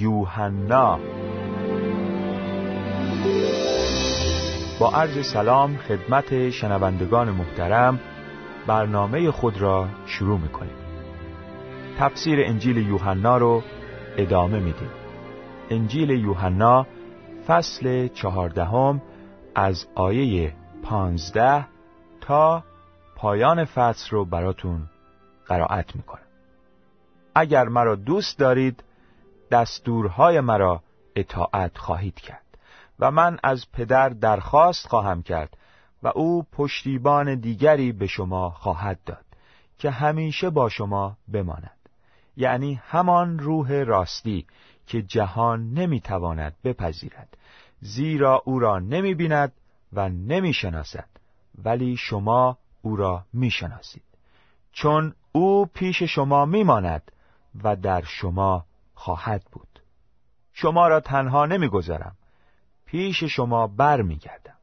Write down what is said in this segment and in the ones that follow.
یوحنا. با عرض سلام خدمت شنوندگان محترم برنامه خود را شروع می‌کنیم. تفسیر انجیل یوحنا رو ادامه میدیم. انجیل یوحنا فصل چهاردهم از آیه پانزده تا پایان فصل رو براتون قرائت می‌کنم. اگر مرا دوست دارید دستورهای مرا اطاعت خواهید کرد و من از پدر درخواست خواهم کرد و او پشتیبان دیگری به شما خواهد داد که همیشه با شما بماند. یعنی همان روح راستی که جهان نمی‌تواند بپذیرد زیرا او را نمی‌بیند و نمی‌شناسد ولی شما او را می‌شناسید. چون او پیش شما میماند و در شما خواهد بود. شما را تنها نمی‌گذارم. پیش شما بر میگردم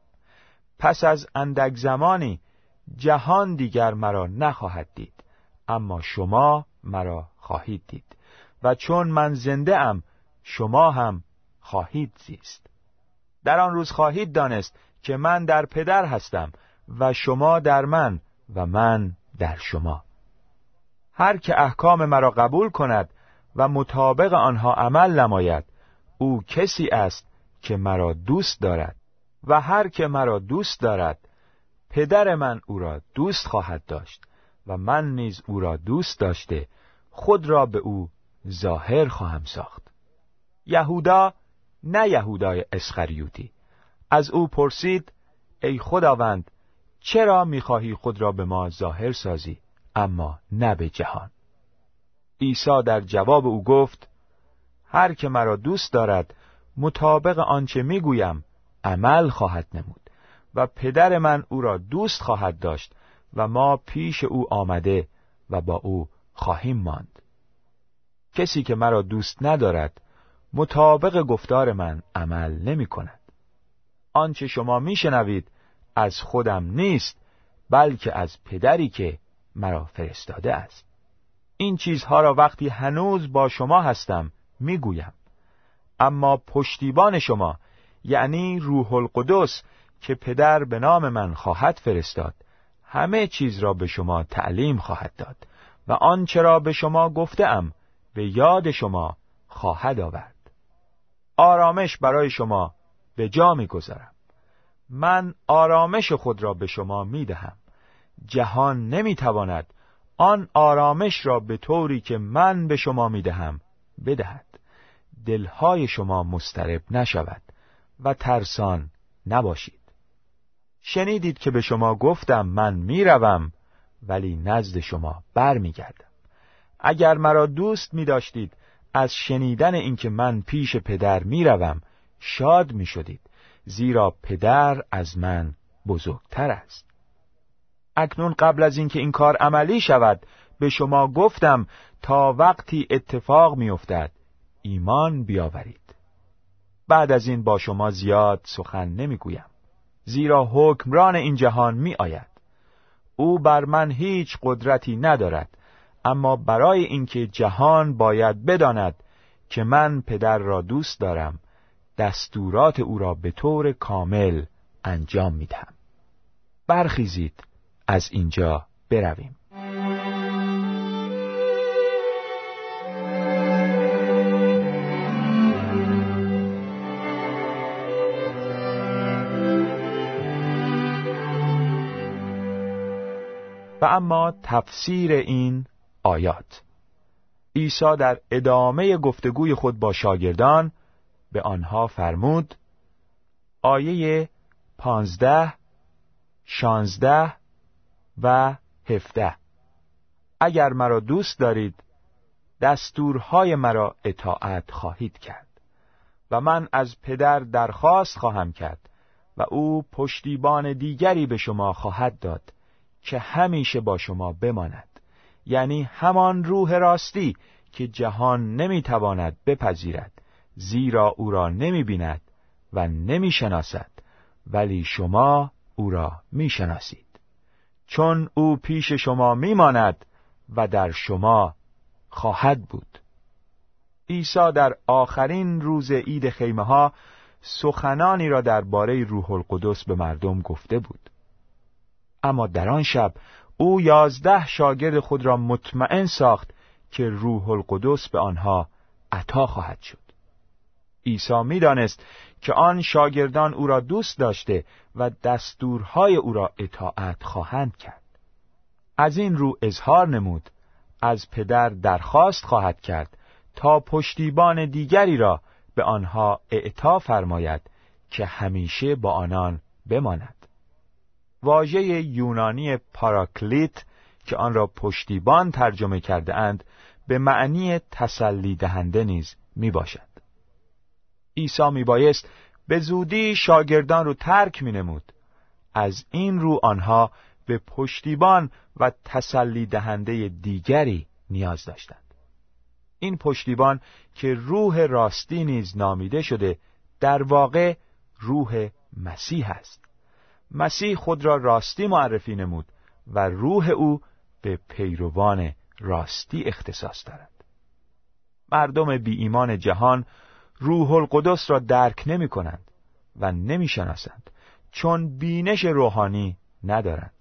پس از اندک زمانی جهان دیگر مرا نخواهد دید اما شما مرا خواهید دید و چون من زنده ام شما هم خواهید زیست. در آن روز خواهید دانست که من در پدر هستم و شما در من و من در شما. هر که احکام مرا قبول کند و مطابق آنها عمل نماید. او کسی است که مرا دوست دارد و هر که مرا دوست دارد پدر من او را دوست خواهد داشت و من نیز او را دوست داشته خود را به او ظاهر خواهم ساخت. یهودا نه یهودای اسخریوتی. از او پرسید ای خداوند چرا می‌خواهی خود را به ما ظاهر سازی اما نه به جهان؟ عیسی در جواب او گفت هر که مرا دوست دارد مطابق آنچه می‌گویم عمل خواهد نمود و پدر من او را دوست خواهد داشت و ما پیش او آمده و با او خواهیم ماند. کسی که مرا دوست ندارد مطابق گفتار من عمل نمی کند آنچه شما میشنوید از خودم نیست بلکه از پدری که مرا فرستاده است. این چیزها را وقتی هنوز با شما هستم می‌گویم. اما پشتیبان شما یعنی روح القدس که پدر به نام من خواهد فرستاد همه چیز را به شما تعلیم خواهد داد و آنچه را به شما گفتم به یاد شما خواهد آورد. آرامش برای شما به جا می‌گذارم. من آرامش خود را به شما می‌دهم. جهان نمی‌تواند آن آرامش را به طوری که من به شما می‌دهم بدهد. دلهای شما مسترب نشود و ترسان نباشید. شنیدید که به شما گفتم من می‌روم ولی نزد شما برمیگردم. اگر مرا دوست می داشتید از شنیدن اینکه من پیش پدر می‌روم شاد می شدید زیرا پدر از من بزرگتر است. اکنون قبل از اینکه این کار عملی شود به شما گفتم تا وقتی اتفاق میافتد ایمان بیاورید. بعد از این با شما زیاد سخن نمی‌گویم زیرا حکمران این جهان می آید او بر من هیچ قدرتی ندارد اما برای اینکه جهان باید بداند که من پدر را دوست دارم دستورات او را به طور کامل انجام می‌دهم. برخیزید. از اینجا برویم. و اما تفسیر این آیات. عیسی در ادامه گفتگوی خود با شاگردان به آنها فرمود آیه پانزده شانزده و هفده. اگر مرا دوست دارید دستورهای مرا اطاعت خواهید کرد و من از پدر درخواست خواهم کرد و او پشتیبان دیگری به شما خواهد داد که همیشه با شما بماند. یعنی همان روح راستی که جهان نمی‌تواند بپذیرد زیرا او را نمی‌بیند و نمی‌شناسد ولی شما او را می‌شناسید. چون او پیش شما میماند و در شما خواهد بود. عیسی در آخرین روز عید خیمه ها سخنانی را درباره روح القدس به مردم گفته بود. اما در آن شب او یازده شاگرد خود را مطمئن ساخت که روح القدس به آنها عطا خواهد شد. عیسی می‌دانست که آن شاگردان او را دوست داشته و دستورهای او را اطاعت خواهند کرد از این رو اظهار نمود از پدر درخواست خواهد کرد تا پشتیبان دیگری را به آنها اعطا فرماید که همیشه با آنان بماند واژه یونانی پاراکلیت که آن را پشتیبان ترجمه کرده اند به معنی تسلی دهنده نیز می باشد. عیسی می بایست به زودی شاگردان رو ترک می نمود. از این رو آنها به پشتیبان و تسلی دهنده دیگری نیاز داشتند. این پشتیبان که روح راستی نیز نامیده شده در واقع روح مسیح است. مسیح خود را راستی معرفی نمود و روح او به پیروان راستی اختصاص دارد. مردم بی ایمان جهان روح القدس را درک نمی کنند و نمی شناسند چون بینش روحانی ندارند.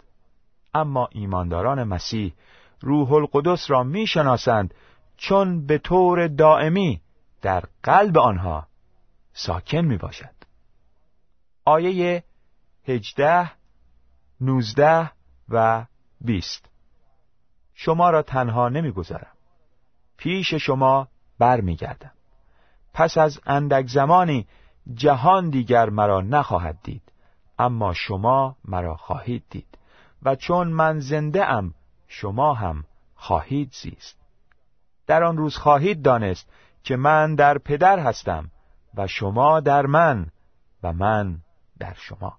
اما ایمانداران مسیح روح القدس را می شناسند چون به طور دائمی در قلب آنها ساکن می باشد. آیه هجده، نوزده و بیست شما را تنها نمی‌گذارم. پیش شما برمیگردم. پس از اندک زمانی جهان دیگر مرا نخواهد دید اما شما مرا خواهید دید و چون من زنده ام شما هم خواهید زیست. در آن روز خواهید دانست که من در پدر هستم و شما در من و من در شما.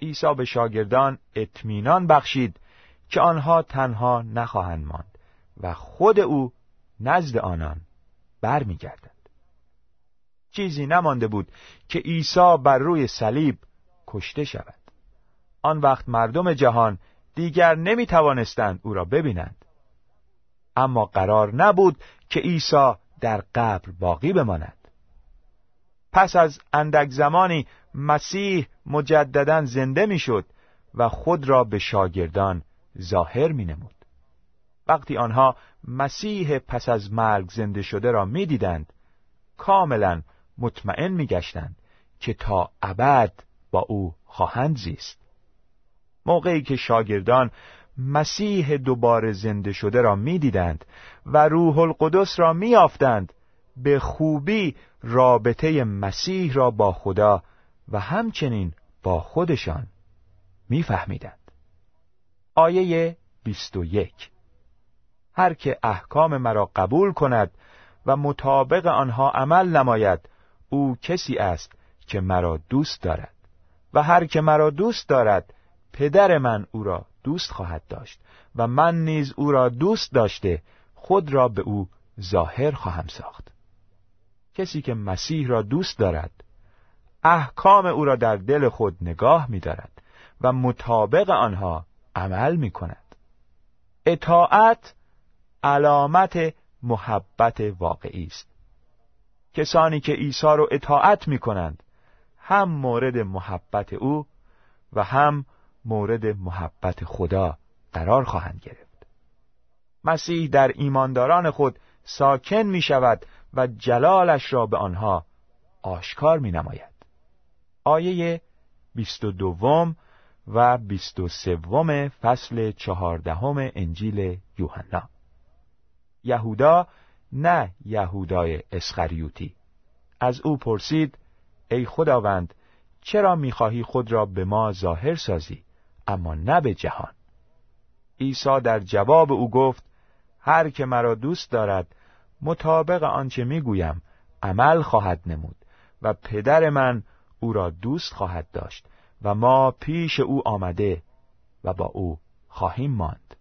عیسی به شاگردان اطمینان بخشید که آنها تنها نخواهند ماند و خود او نزد آنان برمیگردد. چیزی نمانده بود که عیسی بر روی صلیب کشته شود. آن وقت مردم جهان دیگر نمی توانستند او را ببینند. اما قرار نبود که عیسی در قبر باقی بماند. پس از اندک زمانی مسیح مجددا زنده می‌شد و خود را به شاگردان ظاهر می نمود. وقتی آنها مسیح پس از مرگ زنده شده را می دیدند، کاملا مطمئن می گشتند که تا ابد با او خواهند زیست. موقعی که شاگردان مسیح دوباره زنده شده را می‌دیدند و روح القدس را میافتند به خوبی رابطه مسیح را با خدا و همچنین با خودشان میفهمیدند. آیه 21 هر که احکام مرا قبول کند و مطابق آنها عمل نماید او کسی است که مرا دوست دارد و هر که مرا دوست دارد پدر من او را دوست خواهد داشت و من نیز او را دوست داشته خود را به او ظاهر خواهم ساخت. کسی که مسیح را دوست دارد احکام او را در دل خود نگاه می دارد و مطابق آنها عمل می کند. اطاعت علامت محبت واقعی است. کسانی که عیسی را اطاعت می کنند هم مورد محبت او و هم مورد محبت خدا قرار خواهند گرفت. مسیح در ایمانداران خود ساکن می شود و جلالش را به آنها آشکار می نماید آیه بیست و دوم و بیست و سوم فصل چهاردهم انجیل یوحنا. یهودا نه یهودای اسخریوتی از او پرسید ای خداوند چرا می‌خواهی خود را به ما ظاهر سازی اما نه به جهان؟ عیسی در جواب او گفت هر که مرا دوست دارد مطابق آنچه می‌گویم عمل خواهد نمود و پدر من او را دوست خواهد داشت و ما پیش او آمده و با او خواهیم ماند.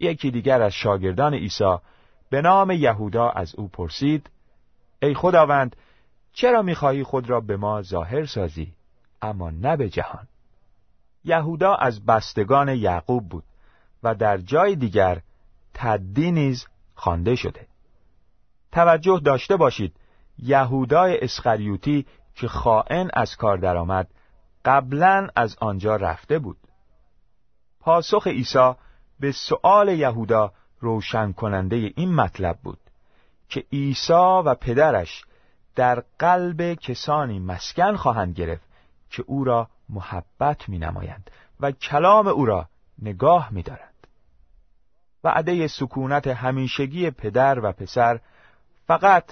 یکی دیگر از شاگردان عیسی به نام یهودا از او پرسید ای خداوند چرا می‌خواهی خود را به ما ظاهر سازی اما نه به جهان؟ یهودا از بستگان یعقوب بود و در جای دیگر تدی نیز خوانده شده. توجه داشته باشید یهودای اسخریوتی که خائن از کار درآمد قبلا از آنجا رفته بود. پاسخ عیسی به سؤال یهودا روشن کننده این مطلب بود که عیسی و پدرش در قلب کسانی مسکن خواهند گرفت که او را محبت می نمایند و کلام او را نگاه می دارند. وعده سکونت همیشگی پدر و پسر فقط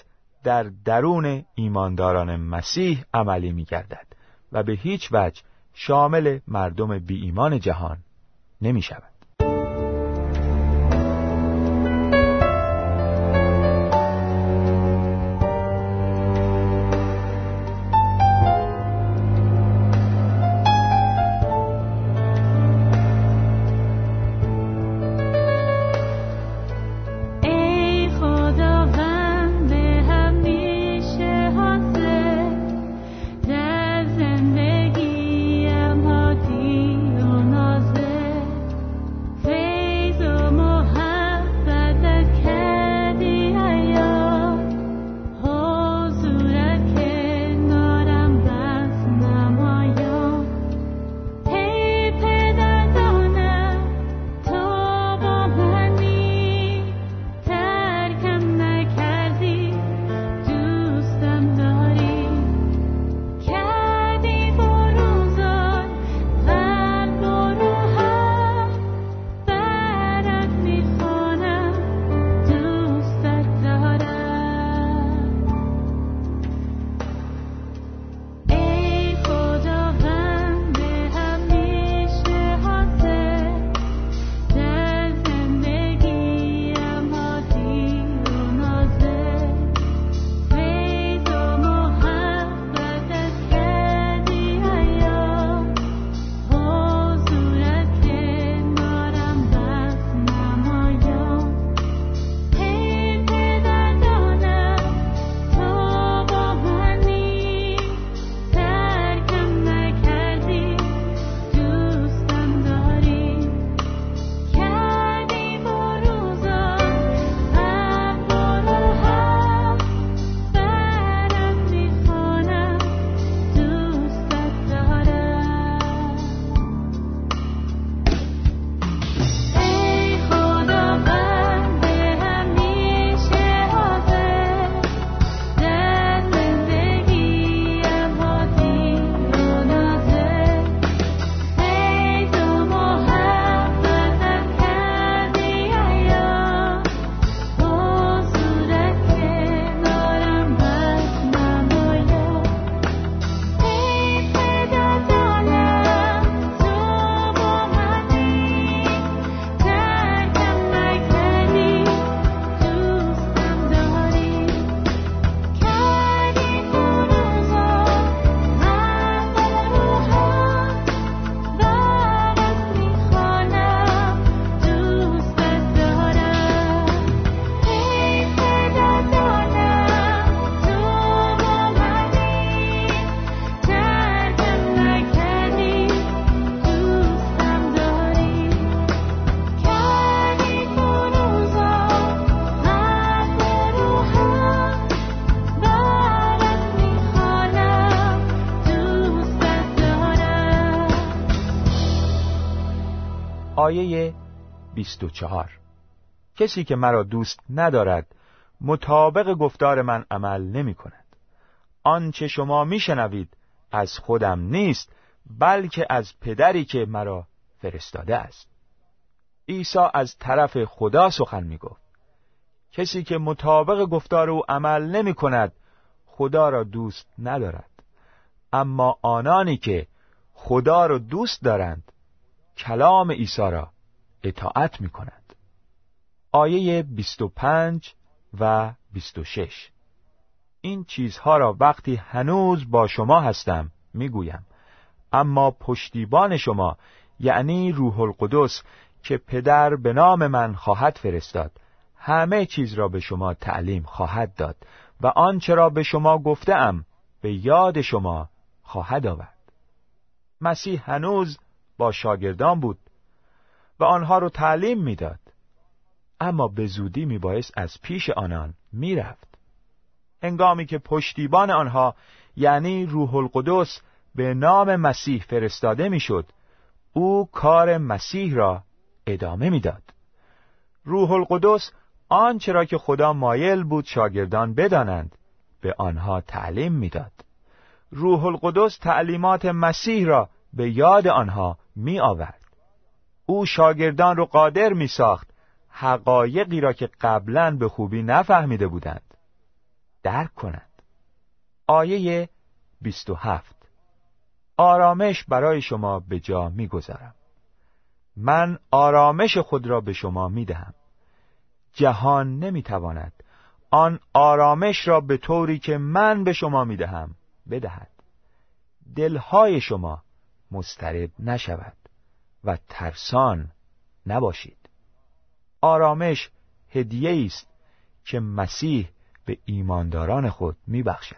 در درون ایمانداران مسیح عملی می گردد و به هیچ وجه شامل مردم بی ایمان جهان نمی شود. آیه 24 کسی که مرا دوست ندارد مطابق گفتار من عمل نمی کند آنچه شما میشنوید از خودم نیست بلکه از پدری که مرا فرستاده است. عیسی از طرف خدا سخن می گفت کسی که مطابق گفتار او عمل نمی کند خدا را دوست ندارد. اما آنانی که خدا را دوست دارند کلام عیسی را اطاعت می کند. آیه 25 و 26 این چیزها را وقتی هنوز با شما هستم می‌گویم. اما پشتیبان شما یعنی روح القدس که پدر به نام من خواهد فرستاد همه چیز را به شما تعلیم خواهد داد و آنچه را به شما گفتم به یاد شما خواهد آورد. مسیح هنوز با شاگردان بود و آنها رو تعلیم می‌داد. اما به زودی میبایست از پیش آنان می‌رفت. هنگامی که پشتیبان آنها یعنی روح القدس به نام مسیح فرستاده می‌شد او کار مسیح را ادامه می‌داد. روح القدس آنچه را که خدا مایل بود شاگردان بدانند به آنها تعلیم می‌داد. روح القدس تعلیمات مسیح را به یاد آنها می آورد او شاگردان را قادر می ساخت حقایقی را که قبلا به خوبی نفهمیده بودند. درک کنند آیه 27 آرامش برای شما به جا می‌گذارم. من آرامش خود را به شما می‌دهم. جهان نمی‌تواند آن آرامش را به طوری که من به شما می‌دهم بدهد. دلهای شما مسترب نشود و ترسان نباشید. آرامش هدیه است که مسیح به ایمانداران خود میبخشد.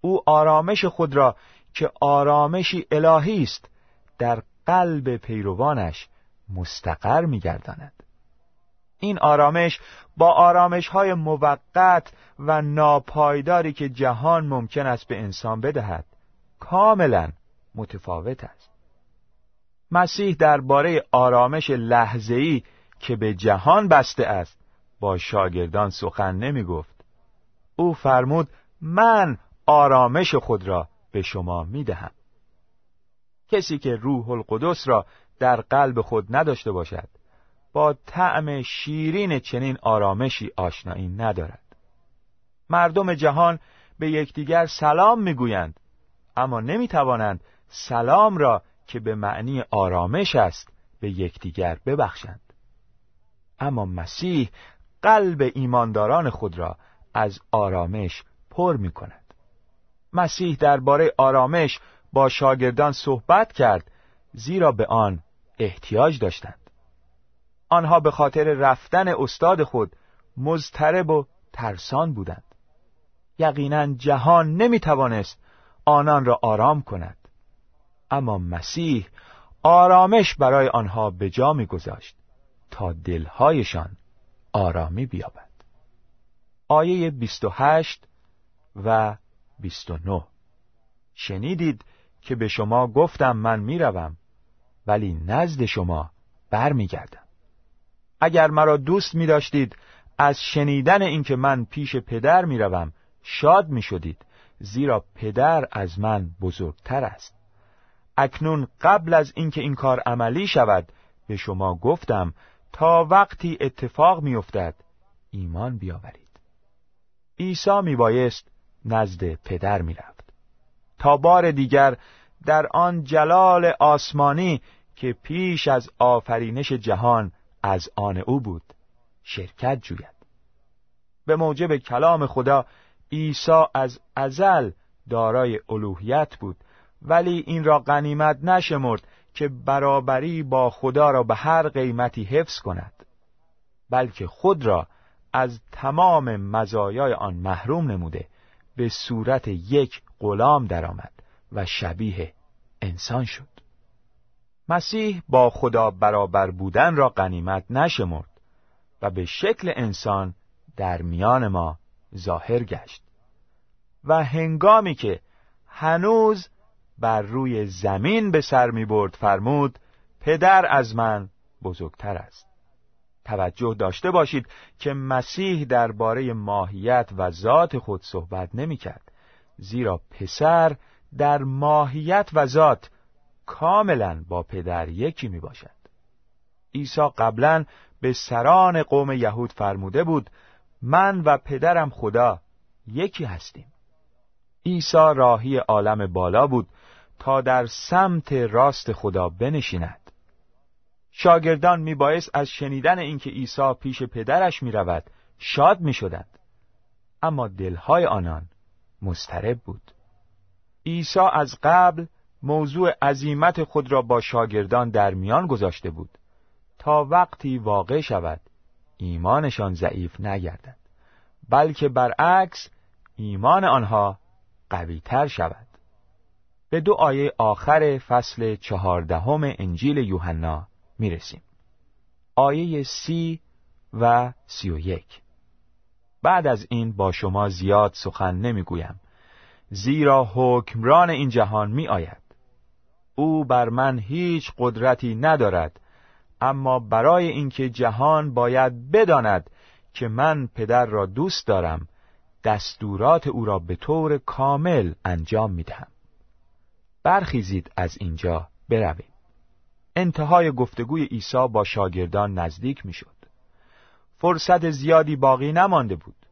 او آرامش خود را که آرامشی الهی است در قلب پیروانش مستقر میگرداند. این آرامش با آرامش های موقت و ناپایداری که جهان ممکن است به انسان بدهد کاملا متفاوت است. مسیح درباره آرامش لحظه‌ای که به جهان بسته است با شاگردان سخن نمی گفت او فرمود من آرامش خود را به شما می دهم کسی که روح القدس را در قلب خود نداشته باشد با طعم شیرین چنین آرامشی آشنایی ندارد. مردم جهان به یکدیگر سلام می‌گویند اما نمی‌توانند سلام را که به معنی آرامش است به یکدیگر ببخشند. اما مسیح قلب ایمانداران خود را از آرامش پر می کند. مسیح درباره آرامش با شاگردان صحبت کرد زیرا به آن احتیاج داشتند. آنها به خاطر رفتن استاد خود مضطرب و ترسان بودند. یقینا جهان نمی توانست آنان را آرام کند. اما مسیح آرامش برای آنها به جا گذاشت تا دلهایشان آرامی بیابد. آیه 28 و 29 شنیدید که به شما گفتم من می‌روم ولی نزد شما برمیگردم. اگر مرا دوست می داشتید از شنیدن اینکه من پیش پدر می‌روم شاد می شدید زیرا پدر از من بزرگتر است. اکنون قبل از اینکه این کار عملی شود به شما گفتم تا وقتی اتفاق میافتد ایمان بیاورید. عیسی میبایست نزد پدر می‌رفت. تا بار دیگر در آن جلال آسمانی که پیش از آفرینش جهان از آن او بود شرکت جوید. به موجب کلام خدا عیسی از ازل دارای الوهیت بود ولی این را غنیمت نشمرد که برابری با خدا را به هر قیمتی حفظ کند بلکه خود را از تمام مزایای آن محروم نموده به صورت یک غلام درآمد و شبیه انسان شد. مسیح با خدا برابر بودن را غنیمت نشمرد و به شکل انسان در میان ما ظاهر گشت و هنگامی که هنوز بر روی زمین به سر می برد فرمود پدر از من بزرگتر است. توجه داشته باشید که مسیح درباره ماهیت و ذات خود صحبت نمی کرد. زیرا پسر در ماهیت و ذات کاملا با پدر یکی می باشد. عیسی قبلا به سران قوم یهود فرموده بود من و پدرم خدا یکی هستیم. عیسی راهی عالم بالا بود تا در سمت راست خدا بنشیند. شاگردان میبایست از شنیدن اینکه عیسی پیش پدرش می‌رود شاد می‌شدند. اما دلهای آنان مسترب بود. عیسی از قبل موضوع عظیمت خود را با شاگردان در میان گذاشته بود تا وقتی واقع شود ایمانشان ضعیف نگردد بلکه برعکس ایمان آنها قویتر شود. به دو آیه آخر فصل چهاردهم انجیل یوحنا می‌رسیم. آیه سی و سی و یک. بعد از این با شما زیاد سخن نمی‌گویم زیرا حکمران این جهان می آید او بر من هیچ قدرتی ندارد اما برای اینکه جهان باید بداند که من پدر را دوست دارم دستورات او را به طور کامل انجام می دهم برخیزید از اینجا برویم. انتهای گفتگوی عیسی با شاگردان نزدیک می شد فرصت زیادی باقی نمانده بود.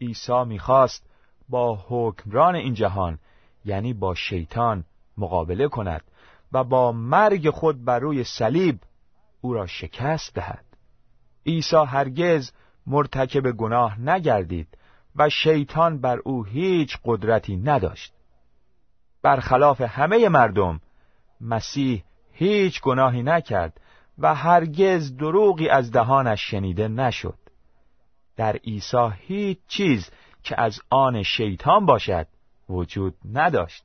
عیسی می‌خواست با حکمران این جهان یعنی با شیطان مقابله کند و با مرگ خود بر روی صلیب او را شکست دهد. عیسی هرگز مرتکب گناه نگردید. و شیطان بر او هیچ قدرتی نداشت. برخلاف همه مردم مسیح هیچ گناهی نکرد و هرگز دروغی از دهانش شنیده نشد. در عیسی هیچ چیز که از آن شیطان باشد وجود نداشت.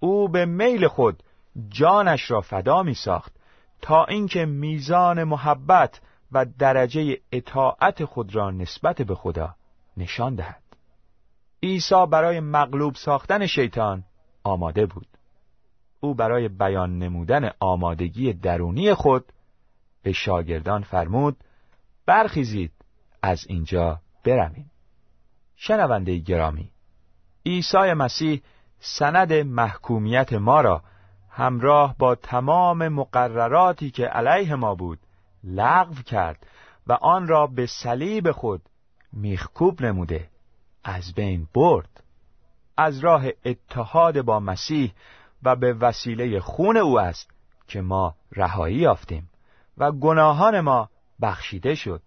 او به میل خود جانش را فدا می ساخت تا اینکه میزان محبت و درجه اطاعت خود را نسبت به خدا نشان دهد. عیسی برای مغلوب ساختن شیطان آماده بود. او برای بیان نمودن آمادگی درونی خود به شاگردان فرمود برخیزید از اینجا برویم. شنونده گرامی عیسی مسیح سند محکومیت ما را همراه با تمام مقرراتی که علیه ما بود لغو کرد و آن را به صلیب خود میخکوب نموده. از بین برد. از راه اتحاد با مسیح و به وسیله خون او است که ما رهایی یافتیم و گناهان ما بخشیده شد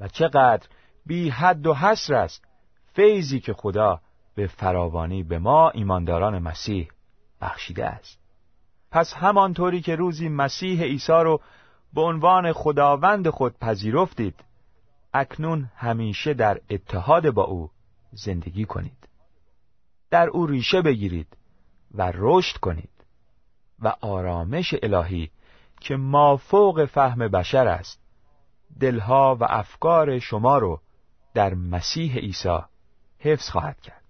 و چقدر بی حد و حصر است فیضی که خدا به فراوانی به ما ایمانداران مسیح بخشیده است. پس همانطوری که روزی مسیح عیسی رو به عنوان خداوند خود پذیرفتید اکنون همیشه در اتحاد با او زندگی کنید. در او ریشه بگیرید و رشد کنید و آرامش الهی که مافوق فهم بشر است دلها و افکار شما رو در مسیح عیسی حفظ خواهد کرد.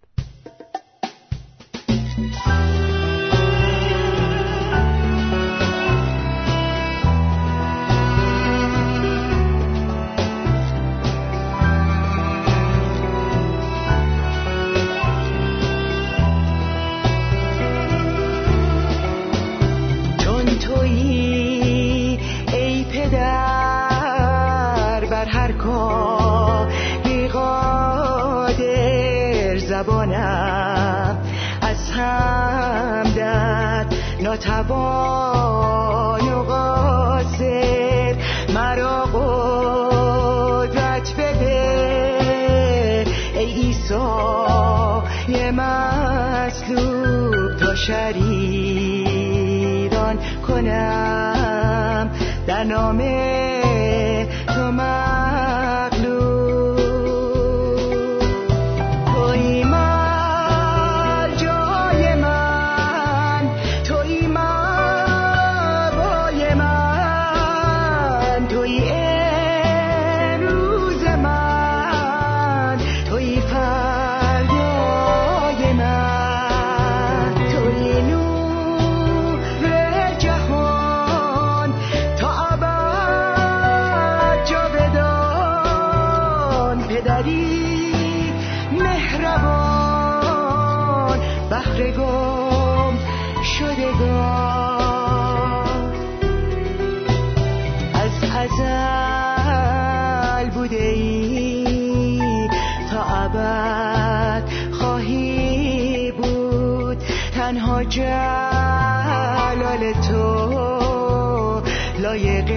کنم در نام تو لایق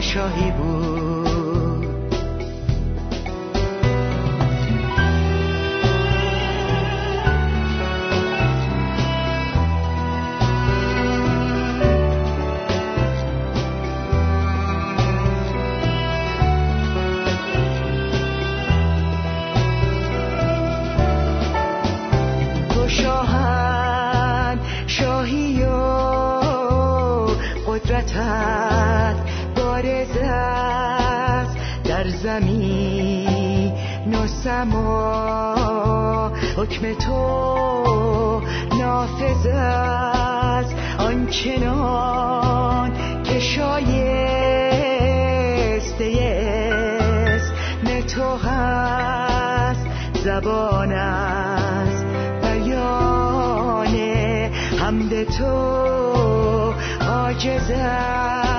شاهی بود. سما حکم تو نافذ است. آن کنان که شایسته اسم تو هست زبان است. بیان حمد تو عاجز است.